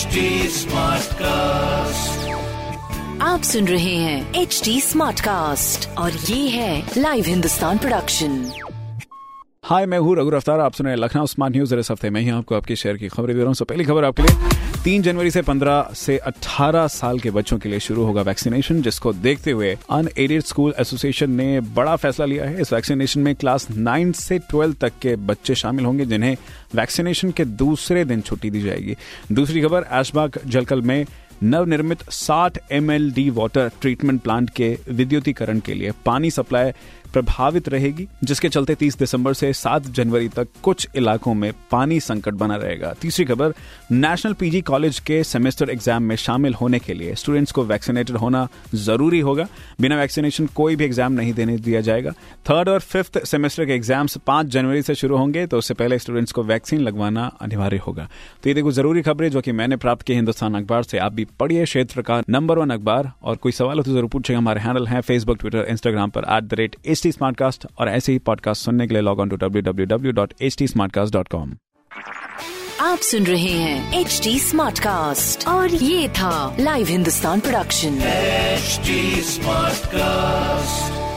HD cast आप सुन रहे हैं एच डी स्मार्ट कास्ट और ये है लाइव हिंदुस्तान प्रोडक्शन हाय मैं हूँ रघु अफ्तार आप सुन रहे हैं लखनऊ स्मार्ट न्यूज़ इस हफ़्ते में ही आपको आपके शहर की खबरें दे रहा हूँ। पहली खबर आपके लिए। तीन जनवरी से 15 से 18 साल के बच्चों के लिए शुरू होगा वैक्सीनेशन, जिसको देखते हुए अनएडेड स्कूल एसोसिएशन ने बड़ा फैसला लिया है। इस वैक्सीनेशन में क्लास नाइन से 12 तक के बच्चे शामिल होंगे, जिन्हें वैक्सीनेशन के दूसरे दिन छुट्टी दी जाएगी। दूसरी खबर ऐशबाग जलकल में नवनिर्मित 60 एमएलडी वाटर ट्रीटमेंट प्लांट के विद्युतीकरण के लिए पानी सप्लाई प्रभावित रहेगी, जिसके चलते 30 दिसंबर से 7 जनवरी तक कुछ इलाकों में पानी संकट बना रहेगा। तीसरी खबर नेशनल पीजी कॉलेज के सेमेस्टर एग्ज़ाम में शामिल होने के लिए स्टूडेंट्स को वैक्सीनेटेड होना ज़रूरी होगा। बिना वैक्सीनेशन कोई भी एग्ज़ाम नहीं देने दिया जाएगा। थर्ड और फिफ्थ सेमेस्टर के एग्ज़ाम्स पाँच जनवरी से शुरू होंगे तो उससे पहले स्टूडेंट्स को वैक्सीन लगवाना अनिवार्य होगा। तो ये देखो ज़रूरी खबरें जो कि मैंने प्राप्त की हिंदुस्तान अखबार से, आप भी पढ़िए क्षेत्र का नंबर वन अखबार। और कोई सवाल हो तो ज़रूर पूछेगा हमारे हैंडल है फेसबुक ट्विटर इंस्टाग्राम पर at the rate H T Smartcast और ऐसे ही पॉडकास्ट सुनने के लिए log on to W W W dot H T Smartcast dot com आप सुन रहे हैं एच टी स्मार्ट कास्ट और ये था live Hindustan production smart Smartcast.